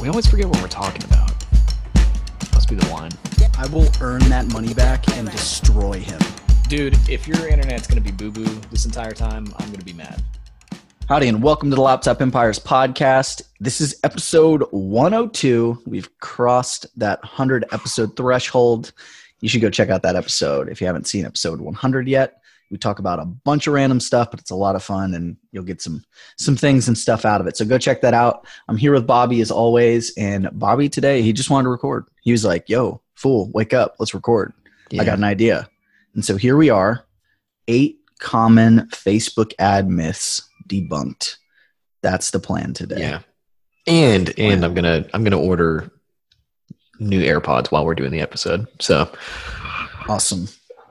We always forget what we're talking about. Must be the wine. I will earn that money back and destroy him. Dude, if your internet's gonna be boo boo this entire time, I'm gonna be mad. Howdy, and welcome to the Laptop Empires podcast. This is episode 102. We've crossed that 100 episode threshold. You should go check out that episode if you haven't seen episode 100 yet. We talk about a bunch of random stuff, but it's a lot of fun, and you'll get some some things and stuff out of it. So go check that out. I'm here with Bobby as always, and Bobby today he just wanted to record. He was like, "Yo, fool, wake up, let's record. I got an idea." And so here we are, eight common Facebook ad myths debunked. That's the plan today. Yeah. And and I'm gonna I'm gonna order new AirPods while we're doing the episode. So Awesome.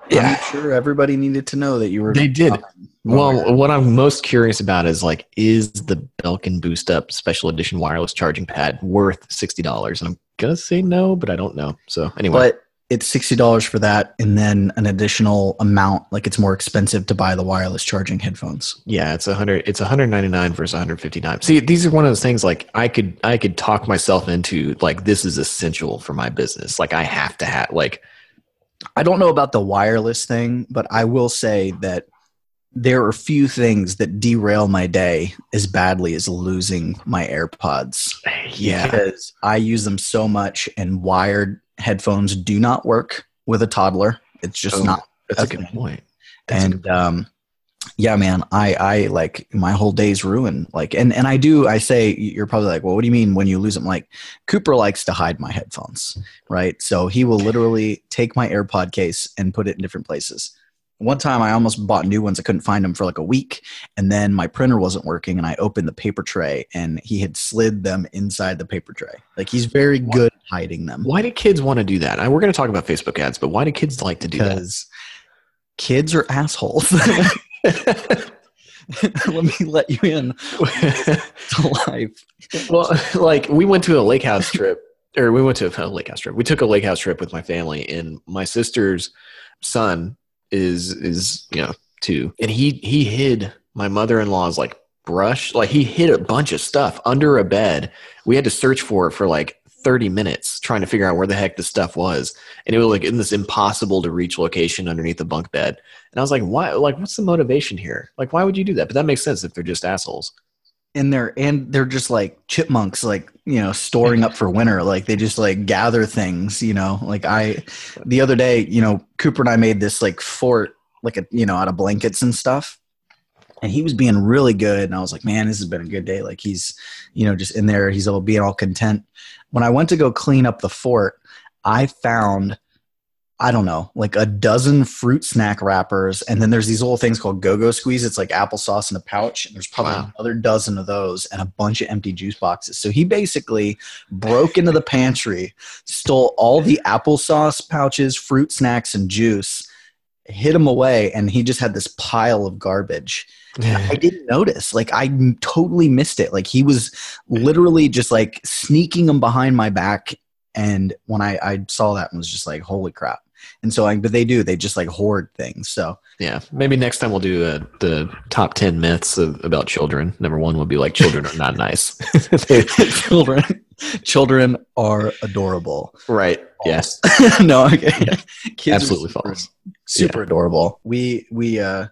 Yeah. I'm sure everybody needed to know that you were. They did. well, what I'm most curious about is like, is the Belkin Boost Up Special Edition wireless charging pad worth sixty dollars? And I'm gonna say no, but I don't know. So anyway, but it's sixty dollars for that, and then an additional amount. Like it's more expensive to buy the wireless charging headphones. Yeah, it's a hundred. It's 199 versus 159. See, these are one of those things. Like I could, I could talk myself into like this is essential for my business. Like I have to have like I don't know about the wireless thing, but I will say that there are few things that derail my day as badly as losing my AirPods. yeah, because I use them so much, and wired headphones do not work with a toddler. It's just Oh, not. that's a good point. That's a and um, yeah, man, I I like my whole day's ruined. Like, and and I do. I say you're probably like, well, what do you mean when you lose them? Like, Cooper likes to hide my headphones, right? So he will literally take my AirPod case and put it in different places. One time, I almost bought new ones. I couldn't find them for like a week, and then my printer wasn't working, and I opened the paper tray, and he had slid them inside the paper tray. Like he's very What? good at hiding them. Why do kids want to do that? And we're going to talk about Facebook ads, but why do kids like to do that? because kids are assholes. Let me let you in to life. well, like we went to a lake house trip, or we went to a lake house trip. We took a lake house trip with my family, and my sister's son is is you know two, and he he hid my mother in law's like brush, like he hid a bunch of stuff under a bed. We had to search for it for like. 30 minutes trying to figure out where the heck the stuff was and it was like in this impossible to reach location underneath the bunk bed and i was like why like what's the motivation here like why would you do that but that makes sense if they're just assholes And they're and they're just like chipmunks, like you know, storing up for winter. Like they just like gather things, you know. Like I, the other day, you know, Cooper and I made this like fort, like a you know, out of blankets and stuff. And he was being really good, and I was like, man, this has been a good day. Like he's, you know, just in there, he's all being all content. When I went to go clean up the fort, I found I don't know, like a dozen fruit snack wrappers, and then there's these little things called go-go squeeze. It's like applesauce in a pouch, and there's probably Wow. another dozen of those, and a bunch of empty juice boxes. So he basically broke into the pantry, stole all the applesauce pouches, fruit snacks, and juice, hid them away, and he just had this pile of garbage. I didn't notice. Like i totally missed it. Like he was literally just like sneaking them behind my back. And when I, I saw that and was just like, holy crap. And so like, but they do, they just like hoard things. So Yeah, maybe next time we'll do uh, the top ten myths of, about children. Number one would be like children are not nice. Children, children are adorable. right? Yes. no, okay. Kids Absolutely super, false. Super adorable. We, we, uh,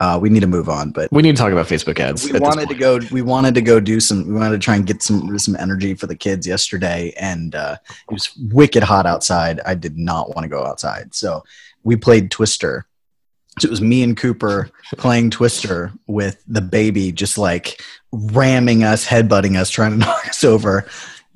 uh, we need to move on, but We need to talk about Facebook ads. we wanted to go we wanted to go do some we wanted to try and get some some energy for the kids yesterday and uh, it was wicked hot outside. I did not want to go outside. So we played twister. So it was me and cooper playing twister with the baby just like ramming us headbutting us trying to knock us over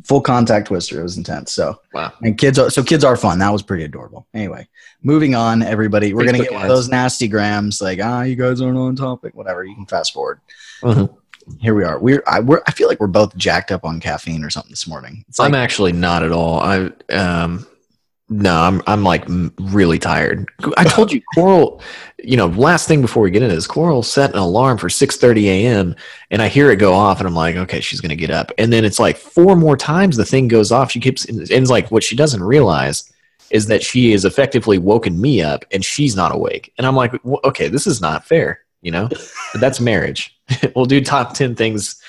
full contact twister it was intense so Wow. and kids are so kids are fun that was pretty adorable anyway moving on everybody we're gonna get one of those nasty grams like ah you guys aren't on topic whatever you can fast forward Mhm. here we are. We're I, we're I feel like we're both jacked up on caffeine or something this morning. It's like, I'm actually not at all. I um no, I'm I'm like really tired. I told you, Coral. You know, last thing before we get into this, Coral set an alarm for 6:30 a.m. and I hear it go off, and I'm like, okay, she's gonna get up. And then it's like four more times the thing goes off. She keeps and it's like what she doesn't realize is that she is effectively woken me up, and she's not awake. And I'm like, okay, this is not fair. You know, but that's marriage. we'll do top ten things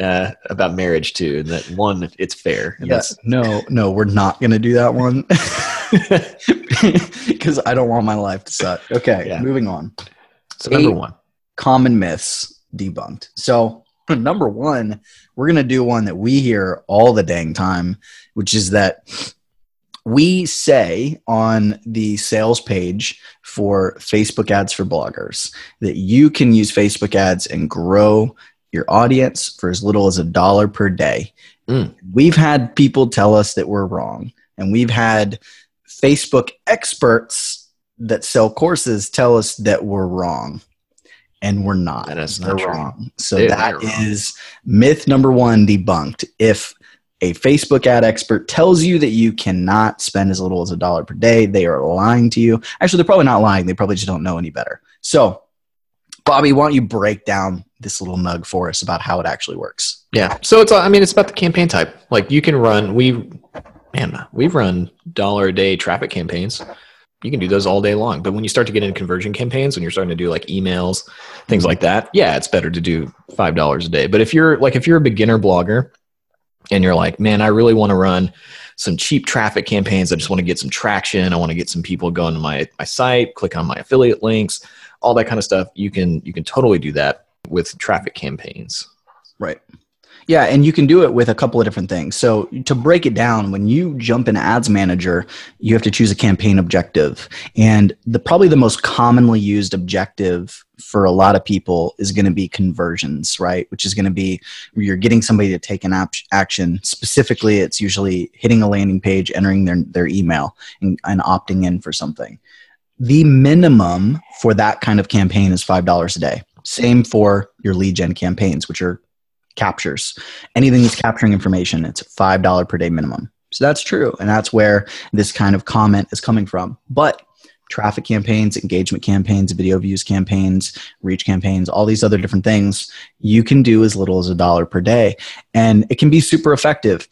uh, about marriage too, and that one, it's fair. Yeah, that's no, no, we're not gonna do that one because I don't want my life to suck. Okay, Yeah. moving on. so number one. Common myths debunked. So number one, we're gonna do one that we hear all the dang time, which is that we say on the sales page for Facebook ads for bloggers that you can use Facebook ads and grow your audience for as little as a dollar per day. Mm. We've had people tell us that we're wrong, and we've had Facebook experts that sell courses tell us that we're wrong. And we're not. That is They're not true. wrong. So that wrong. is myth number one debunked. If a Facebook ad expert tells you that you cannot spend as little as a dollar per day, they are lying to you. Actually, they're probably not lying. They probably just don't know any better. So, Bobby, why don't you break down this little nug for us about how it actually works? Yeah. So it's, I mean, it's about the campaign type. Like you can run, we, man, we've run dollar a day traffic campaigns. You can do those all day long. But when you start to get into conversion campaigns, when you're starting to do like emails, things like that, yeah, it's better to do $5 a day. But if you're like, if you're a beginner blogger and you're like, man, I really want to run some cheap traffic campaigns. I just want to get some traction. I want to get some people going to my, my site, click on my affiliate links, all that kind of stuff. You can, you can totally do that with traffic campaigns. Right. Yeah, and you can do it with a couple of different things. So to break it down, when you jump in Ads Manager, you have to choose a campaign objective, and the probably the most commonly used objective for a lot of people is going to be conversions, right? Which is going to be you're getting somebody to take an ap- action. Specifically, it's usually hitting a landing page, entering their their email, and, and opting in for something. The minimum for that kind of campaign is five dollars a day. Same for your lead gen campaigns, which are captures. Anything that's capturing information, it's five dollar per day minimum. So that's true, and that's where this kind of comment is coming from. But traffic campaigns, engagement campaigns, video views campaigns, reach campaigns, all these other different things, you can do as little as a dollar per day, and it can be super effective.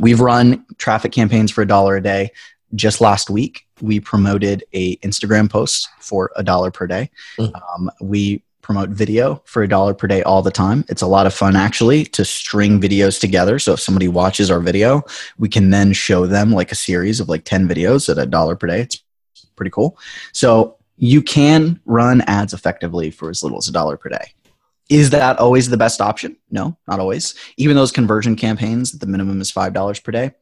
We've run traffic campaigns for a dollar a day. Just last week, we promoted a Instagram post for a dollar per day. Mm. Um, we promote video for a dollar per day all the time. It's a lot of fun actually to string videos together. So if somebody watches our video, we can then show them like a series of like 10 videos at a dollar per day. It's pretty cool. So you can run ads effectively for as little as a dollar per day. Is that always the best option? No, not always. Even those conversion campaigns, the minimum is $5 per day.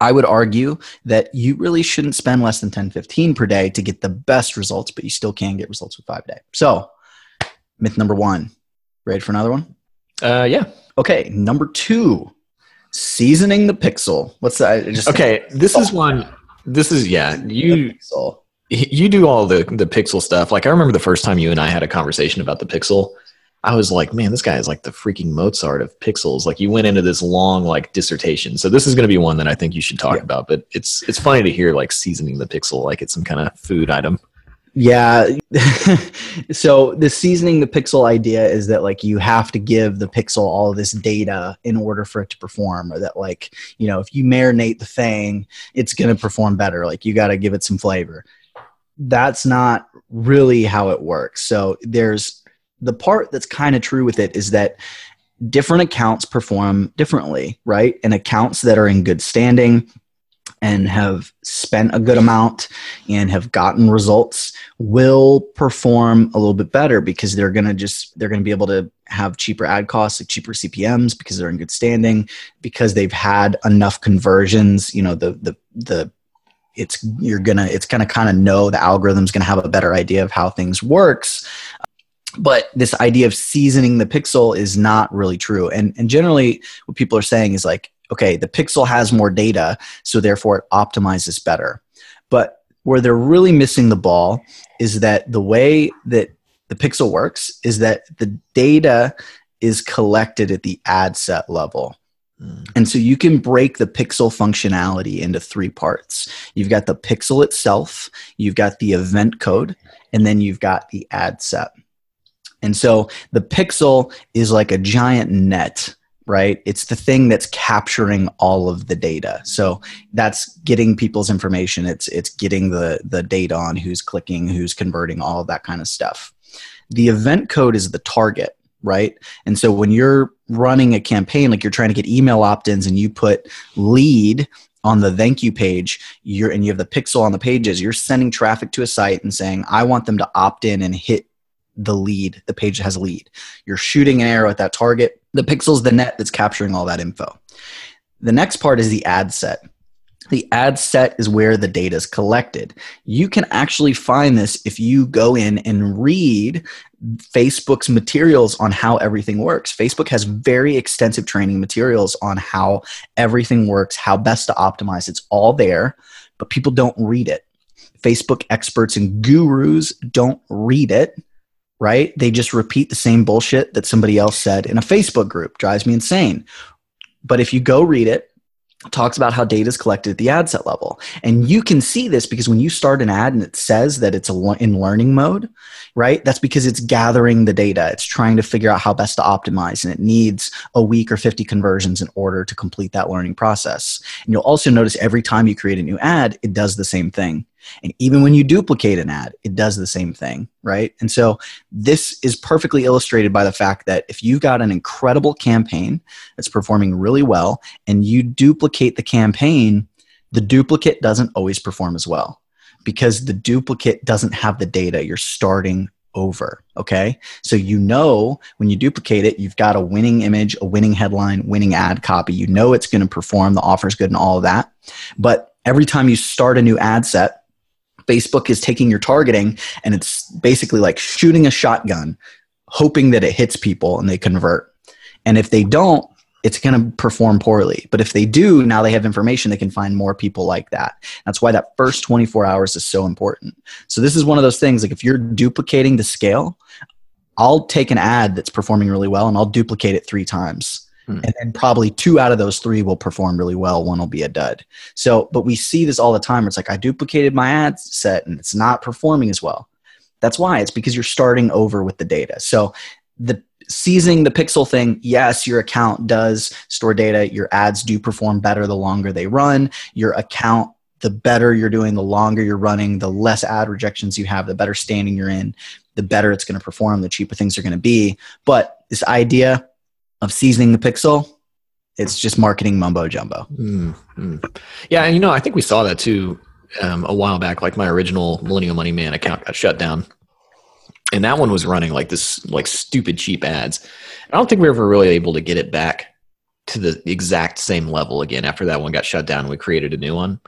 I would argue that you really shouldn't spend less than 10, 15 per day to get the best results, but you still can get results with five a day. So, myth number one. Ready for another one? Uh, yeah. Okay, number two, seasoning the pixel. What's that? Just Okay, this is one. This is yeah. You you do all the the pixel stuff. Like I remember the first time you and I had a conversation about the pixel. I was like, man, this guy is like the freaking Mozart of pixels. Like you went into this long like dissertation. So this is going to be one that I think you should talk Yeah. about. But it's it's funny to hear like seasoning the pixel like it's some kind of food item. Yeah. so the seasoning the pixel idea is that like you have to give the pixel all this data in order for it to perform, or that like, you know, if you marinate the thing, it's going to perform better. Like you got to give it some flavor. That's not really how it works. So there's the part that's kind of true with it is that different accounts perform differently, right? And accounts that are in good standing and have spent a good amount and have gotten results will perform a little bit better because they're going to just they're going to be able to have cheaper ad costs like cheaper cpms because they're in good standing because they've had enough conversions you know the the the it's you're gonna it's gonna kind of know the algorithm's gonna have a better idea of how things works. But this idea of seasoning the pixel is not really true. And and generally what people are saying is like okay the pixel has more data so therefore it optimizes better but where they're really missing the ball is that the way that the pixel works is that the data is collected at the ad set level. Mm. And so you can break the pixel functionality into three parts. You've got the pixel itself, you've got the event code, and then you've got the ad set. And so the pixel is like a giant net, right? It's the thing that's capturing all of the data. So that's getting people's information. It's it's getting the the data on who's clicking, who's converting, all that kind of stuff. The event code is the target, right? And so when you're running a campaign, like you're trying to get email opt-ins and you put lead on the thank you page, you're and you have the pixel on the pages, you're sending traffic to a site and saying, I want them to opt in and hit the lead, the page that has a lead. You're shooting an arrow at that target. The pixel's the net that's capturing all that info. The next part is the ad set. The ad set is where the data is collected. You can actually find this if you go in and read Facebook's materials on how everything works. Facebook has very extensive training materials on how everything works, how best to optimize. It's all there, but people don't read it. Facebook experts and gurus don't read it right? They just repeat the same bullshit that somebody else said in a Facebook group. Drives me insane. But if you go read it, it talks about how data is collected at the ad set level. And you can see this because when you start an ad and it says that it's in learning mode, right? That's because it's gathering the data. It's trying to figure out how best to optimize and it needs a week or 50 conversions in order to complete that learning process. And you'll also notice every time you create a new ad, it does the same thing. And even when you duplicate an ad, it does the same thing, right? And so this is perfectly illustrated by the fact that if you've got an incredible campaign that's performing really well and you duplicate the campaign, the duplicate doesn't always perform as well because the duplicate doesn't have the data. You're starting over. Okay. So you know when you duplicate it, you've got a winning image, a winning headline, winning ad copy. You know it's going to perform, the offer's good, and all of that. But every time you start a new ad set, Facebook is taking your targeting and it's basically like shooting a shotgun, hoping that it hits people and they convert. And if they don't, it's going to perform poorly. But if they do, now they have information, they can find more people like that. That's why that first 24 hours is so important. So, this is one of those things like if you're duplicating the scale, I'll take an ad that's performing really well and I'll duplicate it three times Hmm. And then probably two out of those three will perform really well. One will be a dud. So, but we see this all the time. It's like I duplicated my ad set and it's not performing as well. That's why it's because you're starting over with the data. So, the seasoning the pixel thing, yes, your account does store data. Your ads do perform better the longer they run. Your account the better you're doing, the longer you're running, the less ad rejections you have, the better standing you're in, the better it's going to perform, the cheaper things are going to be. But this idea of seasoning the pixel, it's just marketing mumbo jumbo. Mm-hmm. Yeah, and you know, I think we saw that too um, a while back. Like my original Millennial Money Man account got shut down, and that one was running like this, like stupid cheap ads. I don't think we were ever really able to get it back to the exact same level again after that one got shut down. We created a new one,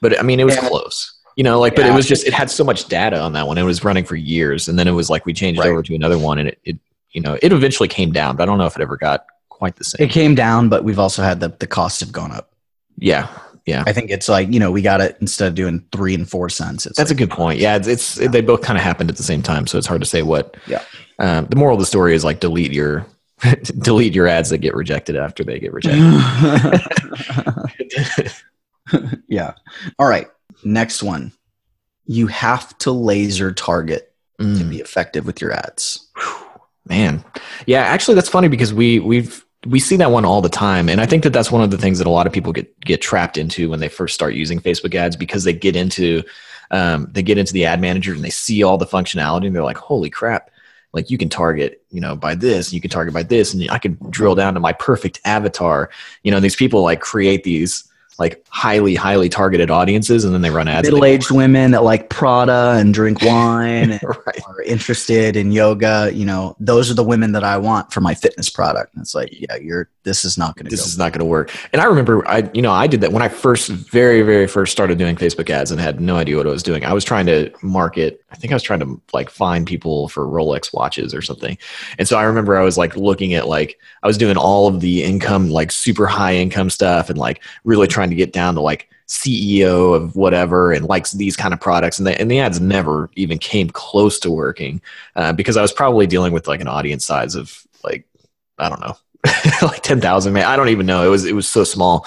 but I mean, it was yeah. close. You know, like, yeah. but it was just it had so much data on that one. It was running for years, and then it was like we changed right. over to another one, and it, it you know, it eventually came down, but I don't know if it ever got quite the same. It came down, but we've also had the the costs have gone up. Yeah, yeah. I think it's like you know we got it instead of doing three and four cents. It's That's like, a good point. Yeah, it's, it's yeah. they both kind of happened at the same time, so it's hard to say what. Yeah. Um, the moral of the story is like delete your delete your ads that get rejected after they get rejected. yeah. All right. Next one. You have to laser target mm. to be effective with your ads. Man, yeah, actually, that's funny because we we've we see that one all the time, and I think that that's one of the things that a lot of people get get trapped into when they first start using Facebook ads because they get into um, they get into the ad manager and they see all the functionality and they're like, holy crap! Like you can target, you know, by this, you can target by this, and I can drill down to my perfect avatar. You know, these people like create these like highly, highly targeted audiences, and then they run ads. Middle-aged women that like Prada and drink wine and right. are interested in yoga. You know, those are the women that I want for my fitness product. It's like, yeah, you're. This is not going to. This go. is not going to work. And I remember, I you know, I did that when I first, very, very first started doing Facebook ads and had no idea what I was doing. I was trying to market. I think I was trying to like find people for Rolex watches or something. And so I remember I was like looking at like I was doing all of the income, like super high income stuff, and like really trying to get down to like CEO of whatever and likes these kind of products, and the, and the ads never even came close to working uh, because I was probably dealing with like an audience size of like I don't know, like 10,000, man. I don't even know. It was, it was so small.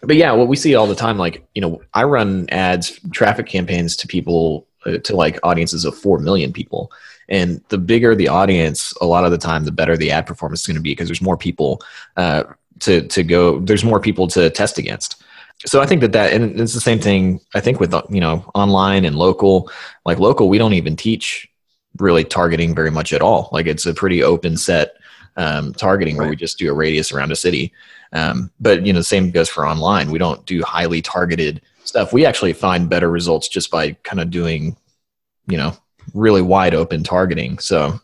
But yeah, what we see all the time, like, you know, I run ads, traffic campaigns to people, uh, to like audiences of 4 million people. And the bigger the audience, a lot of the time, the better the ad performance is going to be because there's more people uh, to, to go, there's more people to test against so I think that that and it's the same thing. I think with you know online and local, like local, we don't even teach really targeting very much at all. Like it's a pretty open set um, targeting right. where we just do a radius around a city. Um, but you know, the same goes for online. We don't do highly targeted stuff. We actually find better results just by kind of doing, you know, really wide open targeting. So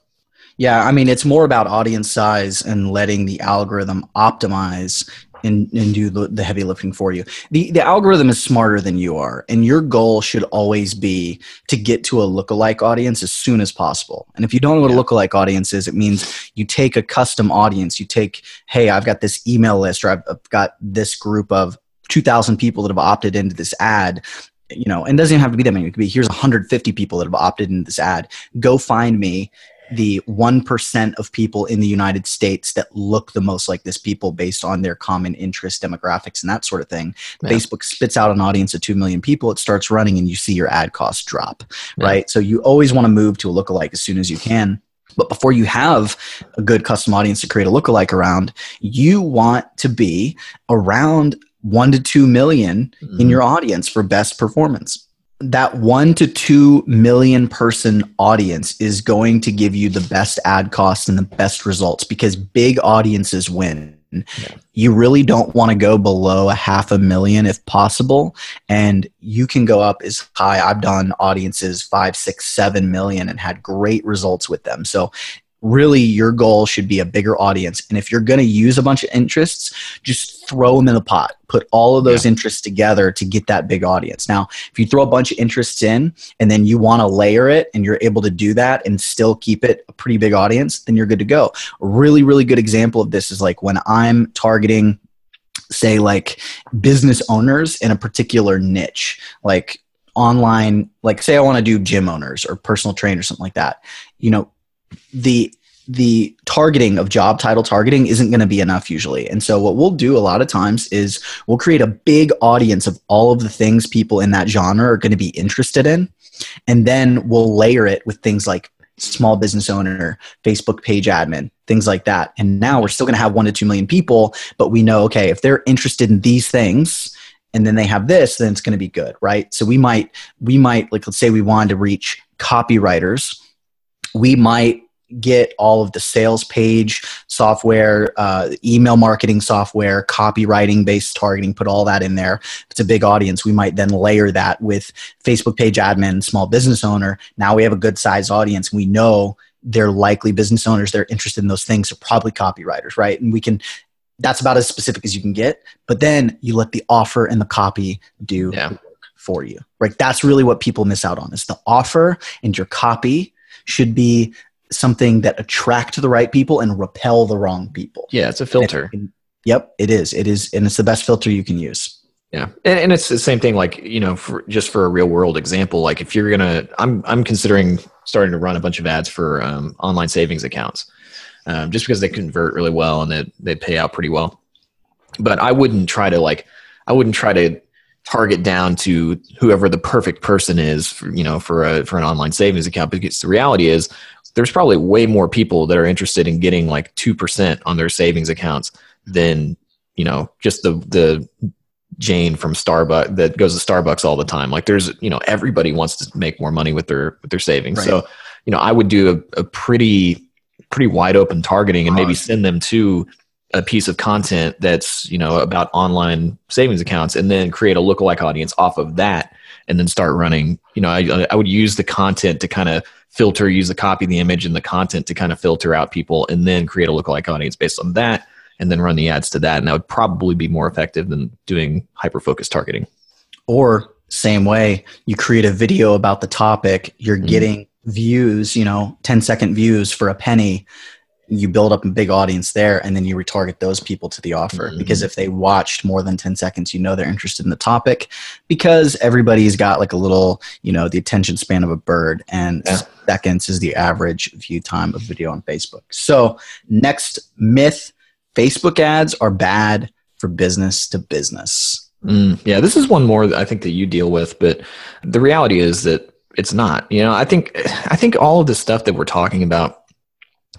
yeah, I mean, it's more about audience size and letting the algorithm optimize and, and do the, the heavy lifting for you. The, the algorithm is smarter than you are, and your goal should always be to get to a lookalike audience as soon as possible. And if you don't know what a lookalike audience is, it means you take a custom audience. You take, hey, I've got this email list, or I've, I've got this group of 2,000 people that have opted into this ad you know, and doesn't even have to be that many. It could be here's 150 people that have opted into this ad. Go find me the 1% of people in the United States that look the most like this people based on their common interest demographics and that sort of thing. Yeah. Facebook spits out an audience of 2 million people, it starts running and you see your ad costs drop, yeah. right? So you always want to move to a lookalike as soon as you can. But before you have a good custom audience to create a lookalike around, you want to be around 1 to 2 million mm-hmm. in your audience for best performance that one to two million person audience is going to give you the best ad costs and the best results because big audiences win. Yeah. You really don't want to go below a half a million if possible. And you can go up as high. I've done audiences five, six, seven million and had great results with them. So really your goal should be a bigger audience. And if you're going to use a bunch of interests, just throw them in the pot. Put all of those yeah. interests together to get that big audience. Now, if you throw a bunch of interests in and then you want to layer it and you're able to do that and still keep it a pretty big audience, then you're good to go. A really, really good example of this is like when I'm targeting say like business owners in a particular niche like online like say i want to do gym owners or personal trainers something like that you know the the targeting of job title targeting isn't going to be enough usually. And so what we'll do a lot of times is we'll create a big audience of all of the things people in that genre are going to be interested in. And then we'll layer it with things like small business owner, Facebook page admin, things like that. And now we're still going to have 1 to 2 million people, but we know okay, if they're interested in these things and then they have this, then it's going to be good, right? So we might we might like let's say we wanted to reach copywriters, we might get all of the sales page software, uh, email marketing software, copywriting based targeting, put all that in there. If it's a big audience, we might then layer that with Facebook page admin, small business owner. Now we have a good sized audience. We know they're likely business owners. They're interested in those things. They're probably copywriters, right? And we can, that's about as specific as you can get. But then you let the offer and the copy do yeah. for you, right? That's really what people miss out on is the offer and your copy should be something that attract the right people and repel the wrong people. Yeah, it's a filter. yep, it is. It is, and it's the best filter you can use. Yeah, and, and it's the same thing. Like you know, for, just for a real world example, like if you're gonna, I'm I'm considering starting to run a bunch of ads for um, online savings accounts, um, just because they convert really well and they they pay out pretty well. But I wouldn't try to like, I wouldn't try to target down to whoever the perfect person is for, you know for a for an online savings account because the reality is there's probably way more people that are interested in getting like 2% on their savings accounts than you know just the the jane from starbucks that goes to starbucks all the time. Like there's you know everybody wants to make more money with their with their savings. Right. so you know i would do a, a pretty pretty wide open targeting and maybe send them to a piece of content that's you know about online savings accounts and then create a lookalike audience off of that and then start running. You know i, I would use the content to kind of filter use the copy of the image and the content to kind of filter out people and then create a lookalike audience based on that and then run the ads to that and that would probably be more effective than doing hyper focused targeting or same way you create a video about the topic you're mm-hmm. getting views you know 10 second views for a penny you build up a big audience there and then you retarget those people to the offer Mhm. because if they watched more than 10 seconds you know they're interested in the topic because everybody's got like a little you know the attention span of a bird and Yeah. seconds is the average view time of video on facebook so next myth facebook ads are bad for business to business Mm, yeah, this is one more that I think that you deal with, but the reality is that it's not. You know, I think I think all of the stuff that we're talking about,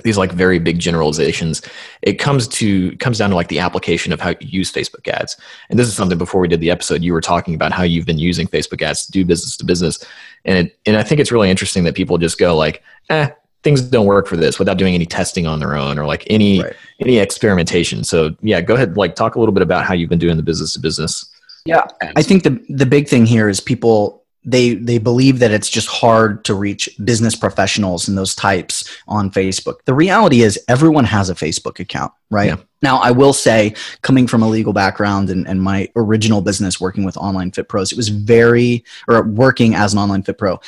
these like very big generalizations, it comes to comes down to like the application of how you use Facebook ads. And this is something before we did the episode, you were talking about how you've been using Facebook ads to do business to business, and it, and I think it's really interesting that people just go like, eh. Things don't work for this without doing any testing on their own or like any Right. any experimentation. So yeah, go ahead, like talk a little bit about how you've been doing the business to business. Yeah, I think the the big thing here is people they they believe that it's just hard to reach business professionals and those types on Facebook. The reality is everyone has a Facebook account, right? Yeah. Now I will say, coming from a legal background and, and my original business working with online fit pros, it was very or working as an online fit pro.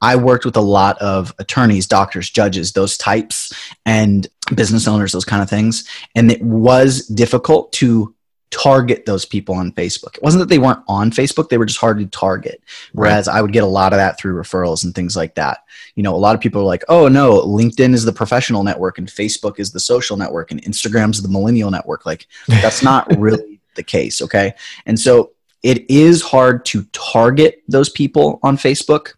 I worked with a lot of attorneys, doctors, judges, those types, and business owners, those kind of things. And it was difficult to target those people on Facebook. It wasn't that they weren't on Facebook, they were just hard to target. Whereas I would get a lot of that through referrals and things like that. You know, a lot of people are like, oh no, LinkedIn is the professional network and Facebook is the social network and Instagram's the millennial network. Like, that's not really the case. Okay. And so it is hard to target those people on Facebook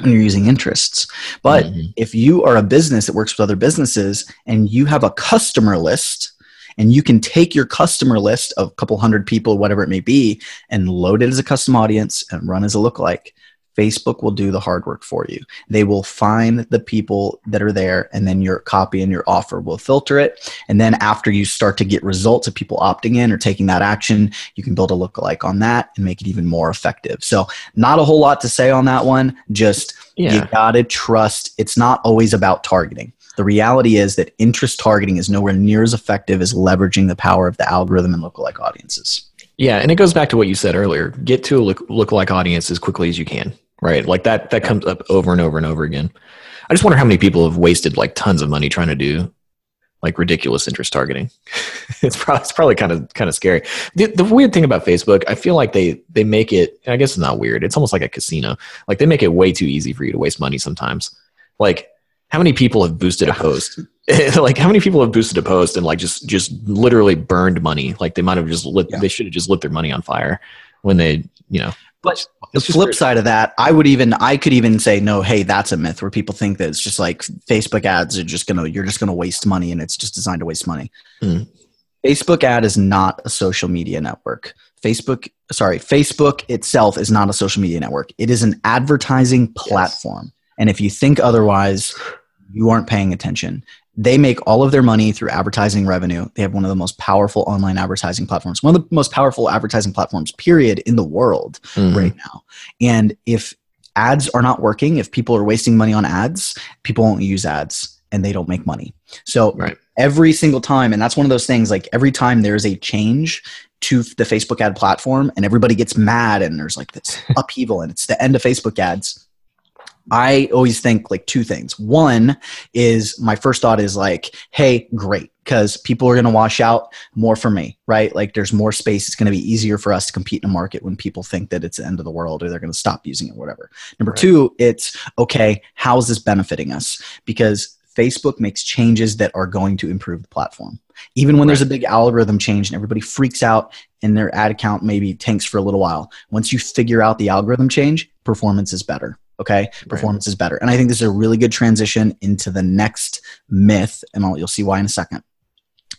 when you're using interests. But Mhm. if you are a business that works with other businesses and you have a customer list and you can take your customer list of a couple hundred people whatever it may be and load it as a custom audience and run as a lookalike facebook will do the hard work for you. They will find the people that are there and then your copy and your offer will filter it. And then after you start to get results of people opting in or taking that action you can build a lookalike on that and make it even more effective. So not a whole lot to say on that one. Just you gotta trust. It's not always about targeting. The reality is that interest targeting is nowhere near as effective as leveraging the power of the algorithm and lookalike audiences. Yeah, and it goes back to what you said earlier. Get to a look lookalike audience as quickly as you can, right? Like that that comes up over and over and over again. I just wonder how many people have wasted like tons of money trying to do like ridiculous interest targeting. it's probably it's probably kind of kind of scary. The, the weird thing about Facebook, I feel like they they make it. I guess it's not weird. It's almost like a casino. Like they make it way too easy for you to waste money sometimes. Like how many people have boosted a post? like how many people have boosted a post and like just just literally burned money? Like they might have just lit. Yeah. They should have just lit their money on fire when they you know. But the flip weird. side of that, I would even I could even say no, hey, that's a myth where people think that it's just like Facebook ads are just gonna you're just gonna waste money and it's just designed to waste money. Hmm. Facebook ad is not a social media network. Facebook, sorry, Facebook itself is not a social media network. It is an advertising platform. And if you think otherwise, you aren't paying attention. They make all of their money through advertising revenue. They have one of the most powerful online advertising platforms, one of the most powerful advertising platforms, period, in the world Mhm. right now. And if ads are not working, if people are wasting money on ads, people won't use ads and they don't make money. So Right. every single time, and that's one of those things like every time there's a change to the Facebook ad platform and everybody gets mad and there's like this upheaval and it's the end of Facebook ads. I always think like two things. One is my first thought is like, hey, great, because people are going to wash out more for me, right? Like there's more space. It's going to be easier for us to compete in a market when people think that it's the end of the world or they're going to stop using it, whatever. Number Right. two, it's okay, how is this benefiting us? Because Facebook makes changes that are going to improve the platform. Even when there's a big algorithm change and everybody freaks out and their ad account maybe tanks for a little while, once you figure out the algorithm change, performance is better. Okay, performance is better, and I think this is a really good transition into the next myth, and I'll, you'll see why in a second.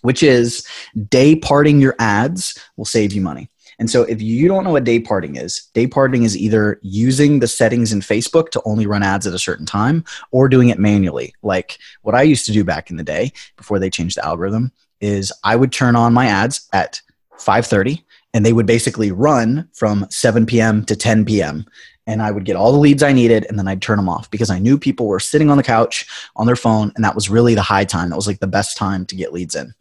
Which is day parting your ads will save you money. And so, if you don't know what day parting is, day parting is either using the settings in Facebook to only run ads at a certain time or doing it manually. Like what I used to do back in the day before they changed the algorithm is I would turn on my ads at 5:30 and they would basically run from 7 p.m. to 10 p.m. and I would get all the leads I needed and then I'd turn them off because I knew people were sitting on the couch on their phone and that was really the high time. That was like the best time to get leads in.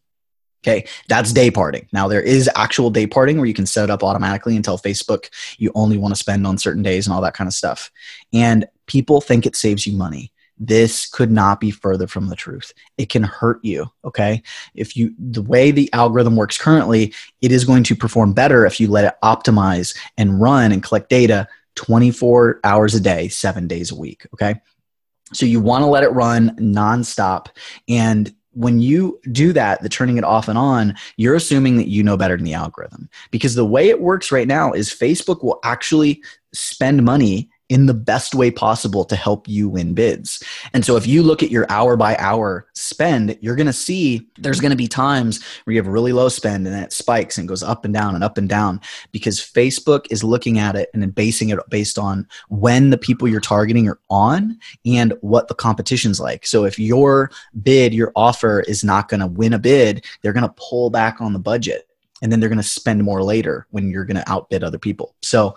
Okay, that's day parting. Now there is actual day parting where you can set it up automatically and tell Facebook you only want to spend on certain days and all that kind of stuff. And people think it saves you money. this could not be further from the truth. It can hurt you, okay? If you the way the algorithm works currently, it is going to perform better if you let it optimize and run and collect data 24 hours a day, 7 days a week, okay? So you want to let it run nonstop and when you do that, the turning it off and on, you're assuming that you know better than the algorithm. Because the way it works right now is Facebook will actually spend money in the best way possible to help you win bids. And so if you look at your hour by hour spend, you're going to see there's going to be times where you have really low spend and then it spikes and goes up and down and up and down because Facebook is looking at it and then basing it based on when the people you're targeting are on and what the competition's like. So if your bid, your offer is not going to win a bid, they're going to pull back on the budget and then they're going to spend more later when you're going to outbid other people. So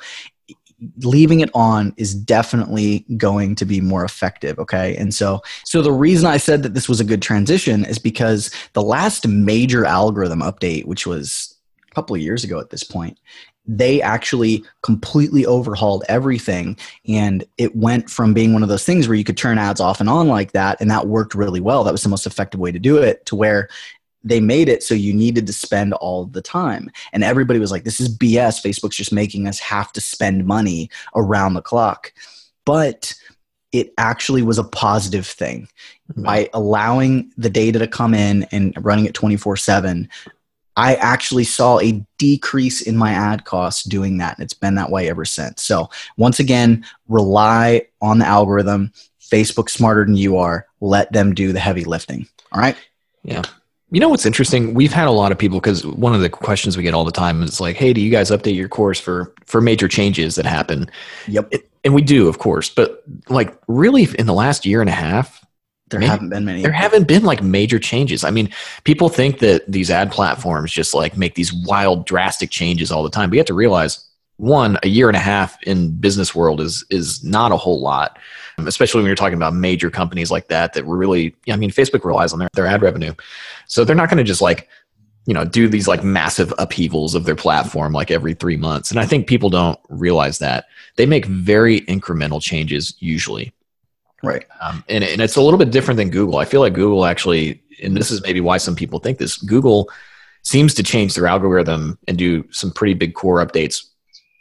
leaving it on is definitely going to be more effective okay? And so so the reason i said that this was a good transition is because the last major algorithm update which was a couple of years ago at this point they actually completely overhauled everything and it went from being one of those things where you could turn ads off and on like that and that worked really well. That was the most effective way to do it to where they made it so you needed to spend all the time. And everybody was like, this is BS. Facebook's just making us have to spend money around the clock. But it actually was a positive thing. Mm-hmm. By allowing the data to come in and running it 24 7, I actually saw a decrease in my ad costs doing that. And it's been that way ever since. So, once again, rely on the algorithm. Facebook smarter than you are. Let them do the heavy lifting. All right. Yeah. You know what's interesting? We've had a lot of people because one of the questions we get all the time is like, "Hey, do you guys update your course for for major changes that happen?" Yep. It, and we do, of course, but like really in the last year and a half, there maybe, haven't been many. There haven't been like major changes. I mean, people think that these ad platforms just like make these wild, drastic changes all the time. But you have to realize, one, a year and a half in business world is is not a whole lot especially when you're talking about major companies like that that really i mean facebook relies on their, their ad revenue. So they're not going to just like you know do these like massive upheavals of their platform like every three months. And i think people don't realize that. They make very incremental changes usually. Right. Um, and, and it's a little bit different than google. I feel like google actually and this is maybe why some people think this google seems to change their algorithm and do some pretty big core updates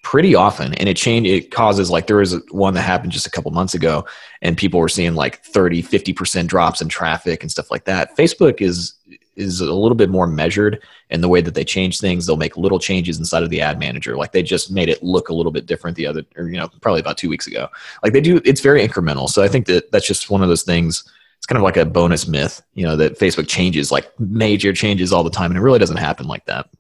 pretty often and it changed it causes like there was one that happened just a couple months ago and people were seeing like 30 50% drops in traffic and stuff like that. Facebook is is a little bit more measured in the way that they change things. They'll make little changes inside of the ad manager. Like they just made it look a little bit different the other or you know probably about two weeks ago. Like they do it's very incremental. So i think that that's just one of those things. It's kind of like a bonus myth you know that facebook changes like major changes all the time and it really doesn't happen like that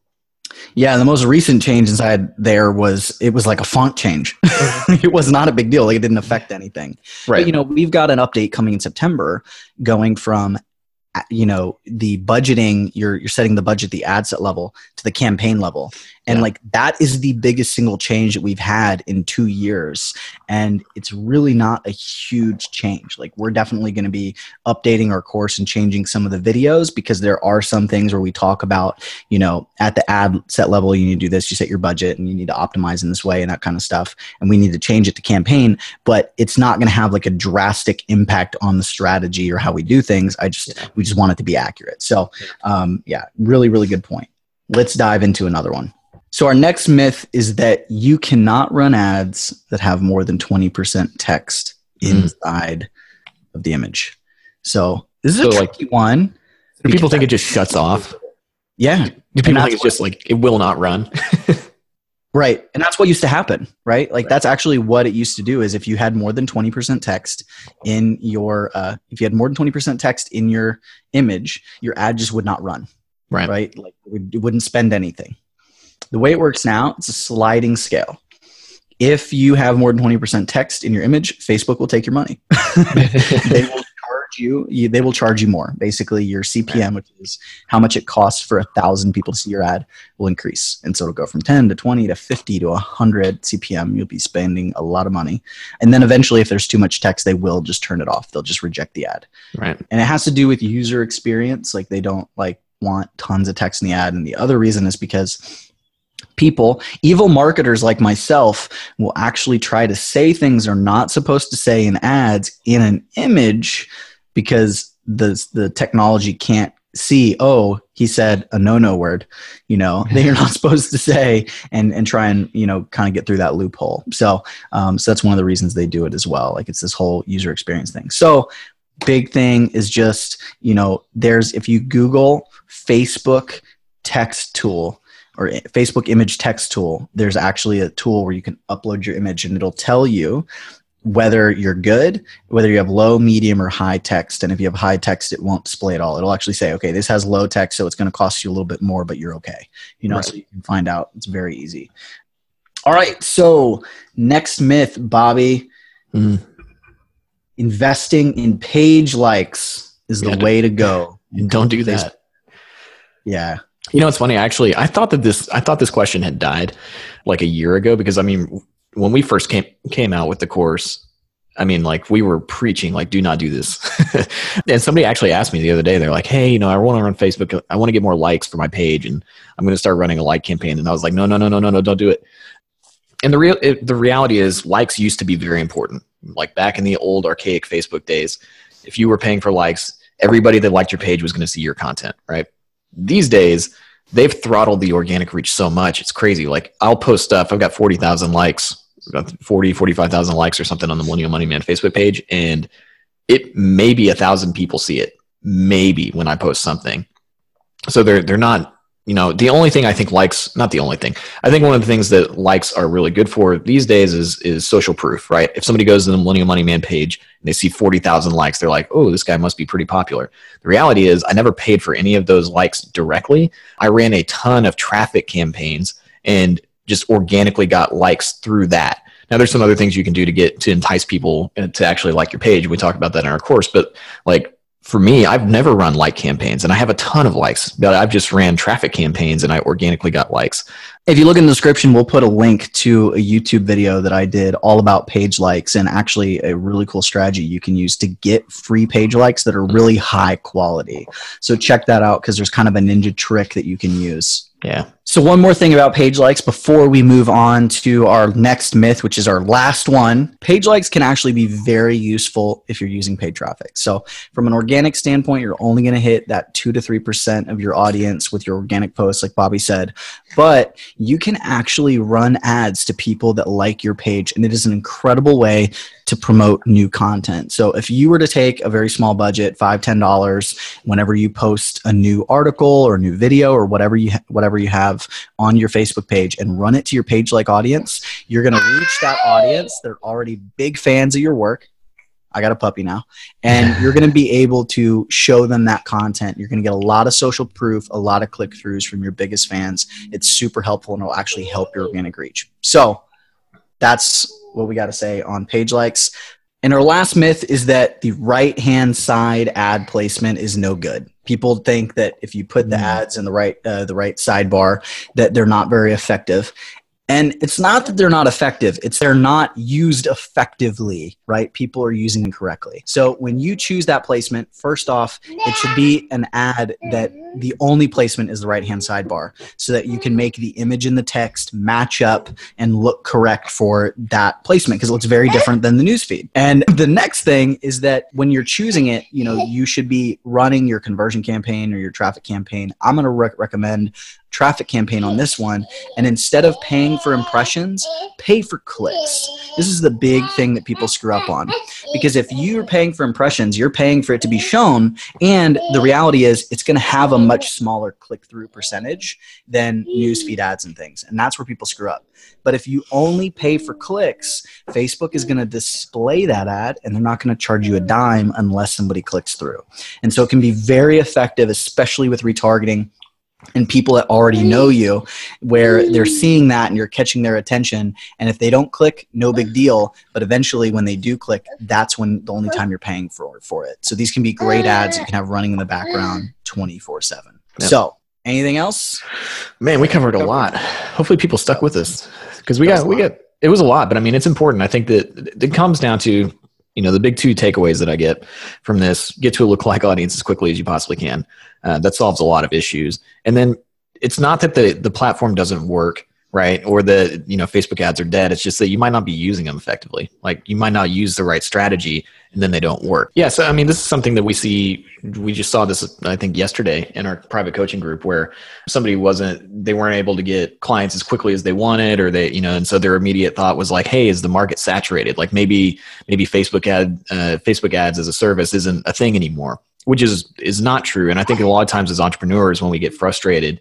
yeah, the most recent change inside there was it was like a font change. it was not a big deal. Like it didn't affect anything. Right. But, you know, we've got an update coming in September going from you know the budgeting you're you're setting the budget the ad set level to the campaign level and yeah. like that is the biggest single change that we've had in two years. And it's really not a huge change. Like we're definitely going to be updating our course and changing some of the videos because there are some things where we talk about you know at the ad set level you need to do this you set your budget and you need to optimize in this way and that kind of stuff. And we need to change it to campaign but it's not going to have like a drastic impact on the strategy or how we do things. I just yeah. we just want it to be accurate. So um, yeah really really good point. Let's dive into another one so our next myth is that you cannot run ads that have more than 20% text mm. inside of the image. So this is so a tricky like, one. Do people think it just shuts off? Yeah. Do people think it's just like it will not run? right. And that's what used to happen, right? Like right. that's actually what it used to do is if you had more than 20% text in your uh, if you had more than 20% text in your image, your ad just would not run. Right. Right? Like it, would, it wouldn't spend anything. The way it works now, it's a sliding scale. If you have more than 20% text in your image, Facebook will take your money. they will charge you, you, they will charge you more. Basically, your CPM, which is how much it costs for a thousand people to see your ad, will increase. And so it'll go from 10 to 20 to 50 to 100 CPM. You'll be spending a lot of money. And then eventually, if there's too much text, they will just turn it off. They'll just reject the ad. Right. And it has to do with user experience. Like they don't like want tons of text in the ad. And the other reason is because people, evil marketers like myself, will actually try to say things they're not supposed to say in ads in an image because the the technology can't see oh he said a no no word you know that you're not supposed to say and and try and you know kind of get through that loophole. So um, so that's one of the reasons they do it as well. Like it's this whole user experience thing. So big thing is just you know there's if you google facebook text tool or facebook image text tool there's actually a tool where you can upload your image and it'll tell you whether you're good, whether you have low, medium, or high text. And if you have high text, it won't display at all. It'll actually say, okay, this has low text, so it's going to cost you a little bit more, but you're okay. You know, right. so you can find out. It's very easy. All right. So, next myth, Bobby. Mm. Investing in page likes is the way to go. Don't do that. Yeah. You know, it's funny. Actually, I thought that this I thought this question had died like a year ago because I mean, when we first came came out with the course, I mean, like we were preaching, like, do not do this. and somebody actually asked me the other day, they're like, hey, you know, I want to run Facebook. I want to get more likes for my page, and I'm going to start running a like campaign. And I was like, no, no, no, no, no, no, don't do it. And the real, it, the reality is, likes used to be very important. Like back in the old archaic Facebook days, if you were paying for likes, everybody that liked your page was going to see your content, right? These days, they've throttled the organic reach so much, it's crazy. Like I'll post stuff, I've got forty thousand likes 40, 45,000 likes or something on the Millennial Money Man Facebook page. And it maybe a thousand people see it, maybe when I post something. So they're, they're not, you know, the only thing I think likes, not the only thing, I think one of the things that likes are really good for these days is, is social proof, right? If somebody goes to the Millennial Money Man page and they see 40,000 likes, they're like, oh, this guy must be pretty popular. The reality is I never paid for any of those likes directly. I ran a ton of traffic campaigns and just organically got likes through that. Now, there's some other things you can do to get to entice people uh, to actually like your page. We talk about that in our course, but like for me, I've never run like campaigns and I have a ton of likes, but I've just ran traffic campaigns and I organically got likes. If you look in the description, we'll put a link to a YouTube video that I did all about page likes and actually a really cool strategy you can use to get free page likes that are really high quality. So check that out because there's kind of a ninja trick that you can use. Yeah. So, one more thing about page likes before we move on to our next myth, which is our last one. Page likes can actually be very useful if you're using paid traffic. So, from an organic standpoint, you're only going to hit that 2 to 3% of your audience with your organic posts, like Bobby said. But you can actually run ads to people that like your page, and it is an incredible way to promote new content. So if you were to take a very small budget, five, ten dollars, whenever you post a new article or a new video or whatever you ha- whatever you have on your Facebook page and run it to your page like audience, you're going to reach that audience. They're already big fans of your work. I got a puppy now. And you're going to be able to show them that content. You're going to get a lot of social proof, a lot of click throughs from your biggest fans. It's super helpful and it'll actually help your organic reach. So that's what we got to say on page likes. And our last myth is that the right hand side ad placement is no good. People think that if you put the mm. ads in the right uh, the right sidebar, that they're not very effective. And it's not that they're not effective, it's they're not used effectively, right? People are using them correctly. So when you choose that placement, first off, it should be an ad that the only placement is the right hand sidebar so that you can make the image and the text match up and look correct for that placement because it looks very different than the newsfeed. And the next thing is that when you're choosing it, you know, you should be running your conversion campaign or your traffic campaign. I'm going to rec- recommend traffic campaign on this one. And instead of paying for impressions, pay for clicks. This is the big thing that people screw up on. Because if you're paying for impressions, you're paying for it to be shown. And the reality is, it's going to have a much smaller click through percentage than newsfeed ads and things. And that's where people screw up. But if you only pay for clicks, Facebook is going to display that ad and they're not going to charge you a dime unless somebody clicks through. And so it can be very effective, especially with retargeting and people that already know you where they're mm-hmm. seeing that and you're catching their attention and if they don't click no big uh-huh. deal but eventually when they do click that's when the only time you're paying for for it. So these can be great ads you can have running in the background mm. 24 7 yep. so anything else? Man we covered a lot. Hopefully people stuck with us because we got we got it was a lot but i mean it's important. I think that it comes down to you know the big two takeaways that i get from this get to a lookalike audience as quickly as you possibly can. Uh, that solves a lot of issues. And then it's not that the the platform doesn't work right? Or the you know Facebook ads are dead. It's just that you might not be using them effectively. Like you might not use the right strategy, and then they don't work. Yeah. So I mean, this is something that we see. We just saw this I think yesterday in our private coaching group where somebody wasn't they weren't able to get clients as quickly as they wanted, or they you know, and so their immediate thought was like, hey, is the market saturated? Like maybe maybe Facebook ad uh, Facebook ads as a service isn't a thing anymore which is is not true and i think a lot of times as entrepreneurs when we get frustrated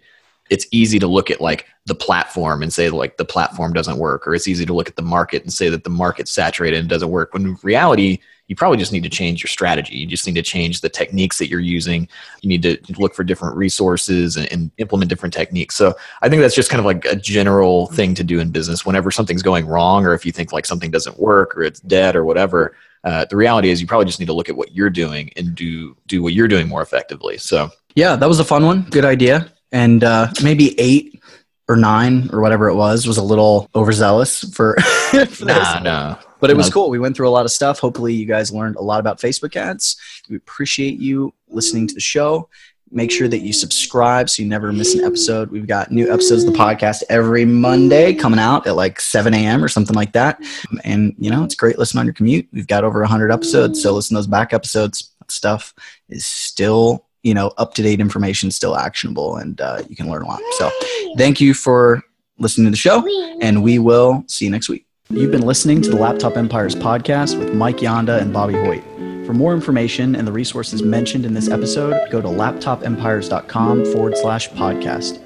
it's easy to look at like the platform and say like the platform doesn't work or it's easy to look at the market and say that the market's saturated and doesn't work when in reality you probably just need to change your strategy. You just need to change the techniques that you're using. You need to look for different resources and, and implement different techniques. So i think that's just kind of like a general thing to do in business. Whenever something's going wrong or if you think like something doesn't work or it's dead or whatever uh, the reality is you probably just need to look at what you're doing and do do what you're doing more effectively. So yeah that was a fun one. Good idea and uh, maybe eight or nine or whatever it was was a little overzealous for, for nah, no. But it was cool. We went through a lot of stuff. Hopefully, you guys learned a lot about Facebook ads. We appreciate you listening to the show. Make sure that you subscribe so you never miss an episode. We've got new episodes of the podcast every Monday coming out at like 7 a.m. or something like that. And, you know, it's great listening on your commute. We've got over 100 episodes. So listen to those back episodes. Stuff is still you know up to date information still actionable and uh, you can learn a lot. So thank you for listening to the show and we will see you next week. You've been listening to the laptop empires podcast with mike yanda and bobby hoyt. For more information and the resources mentioned in this episode go to laptopempires.com forward slash podcast.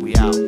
We out.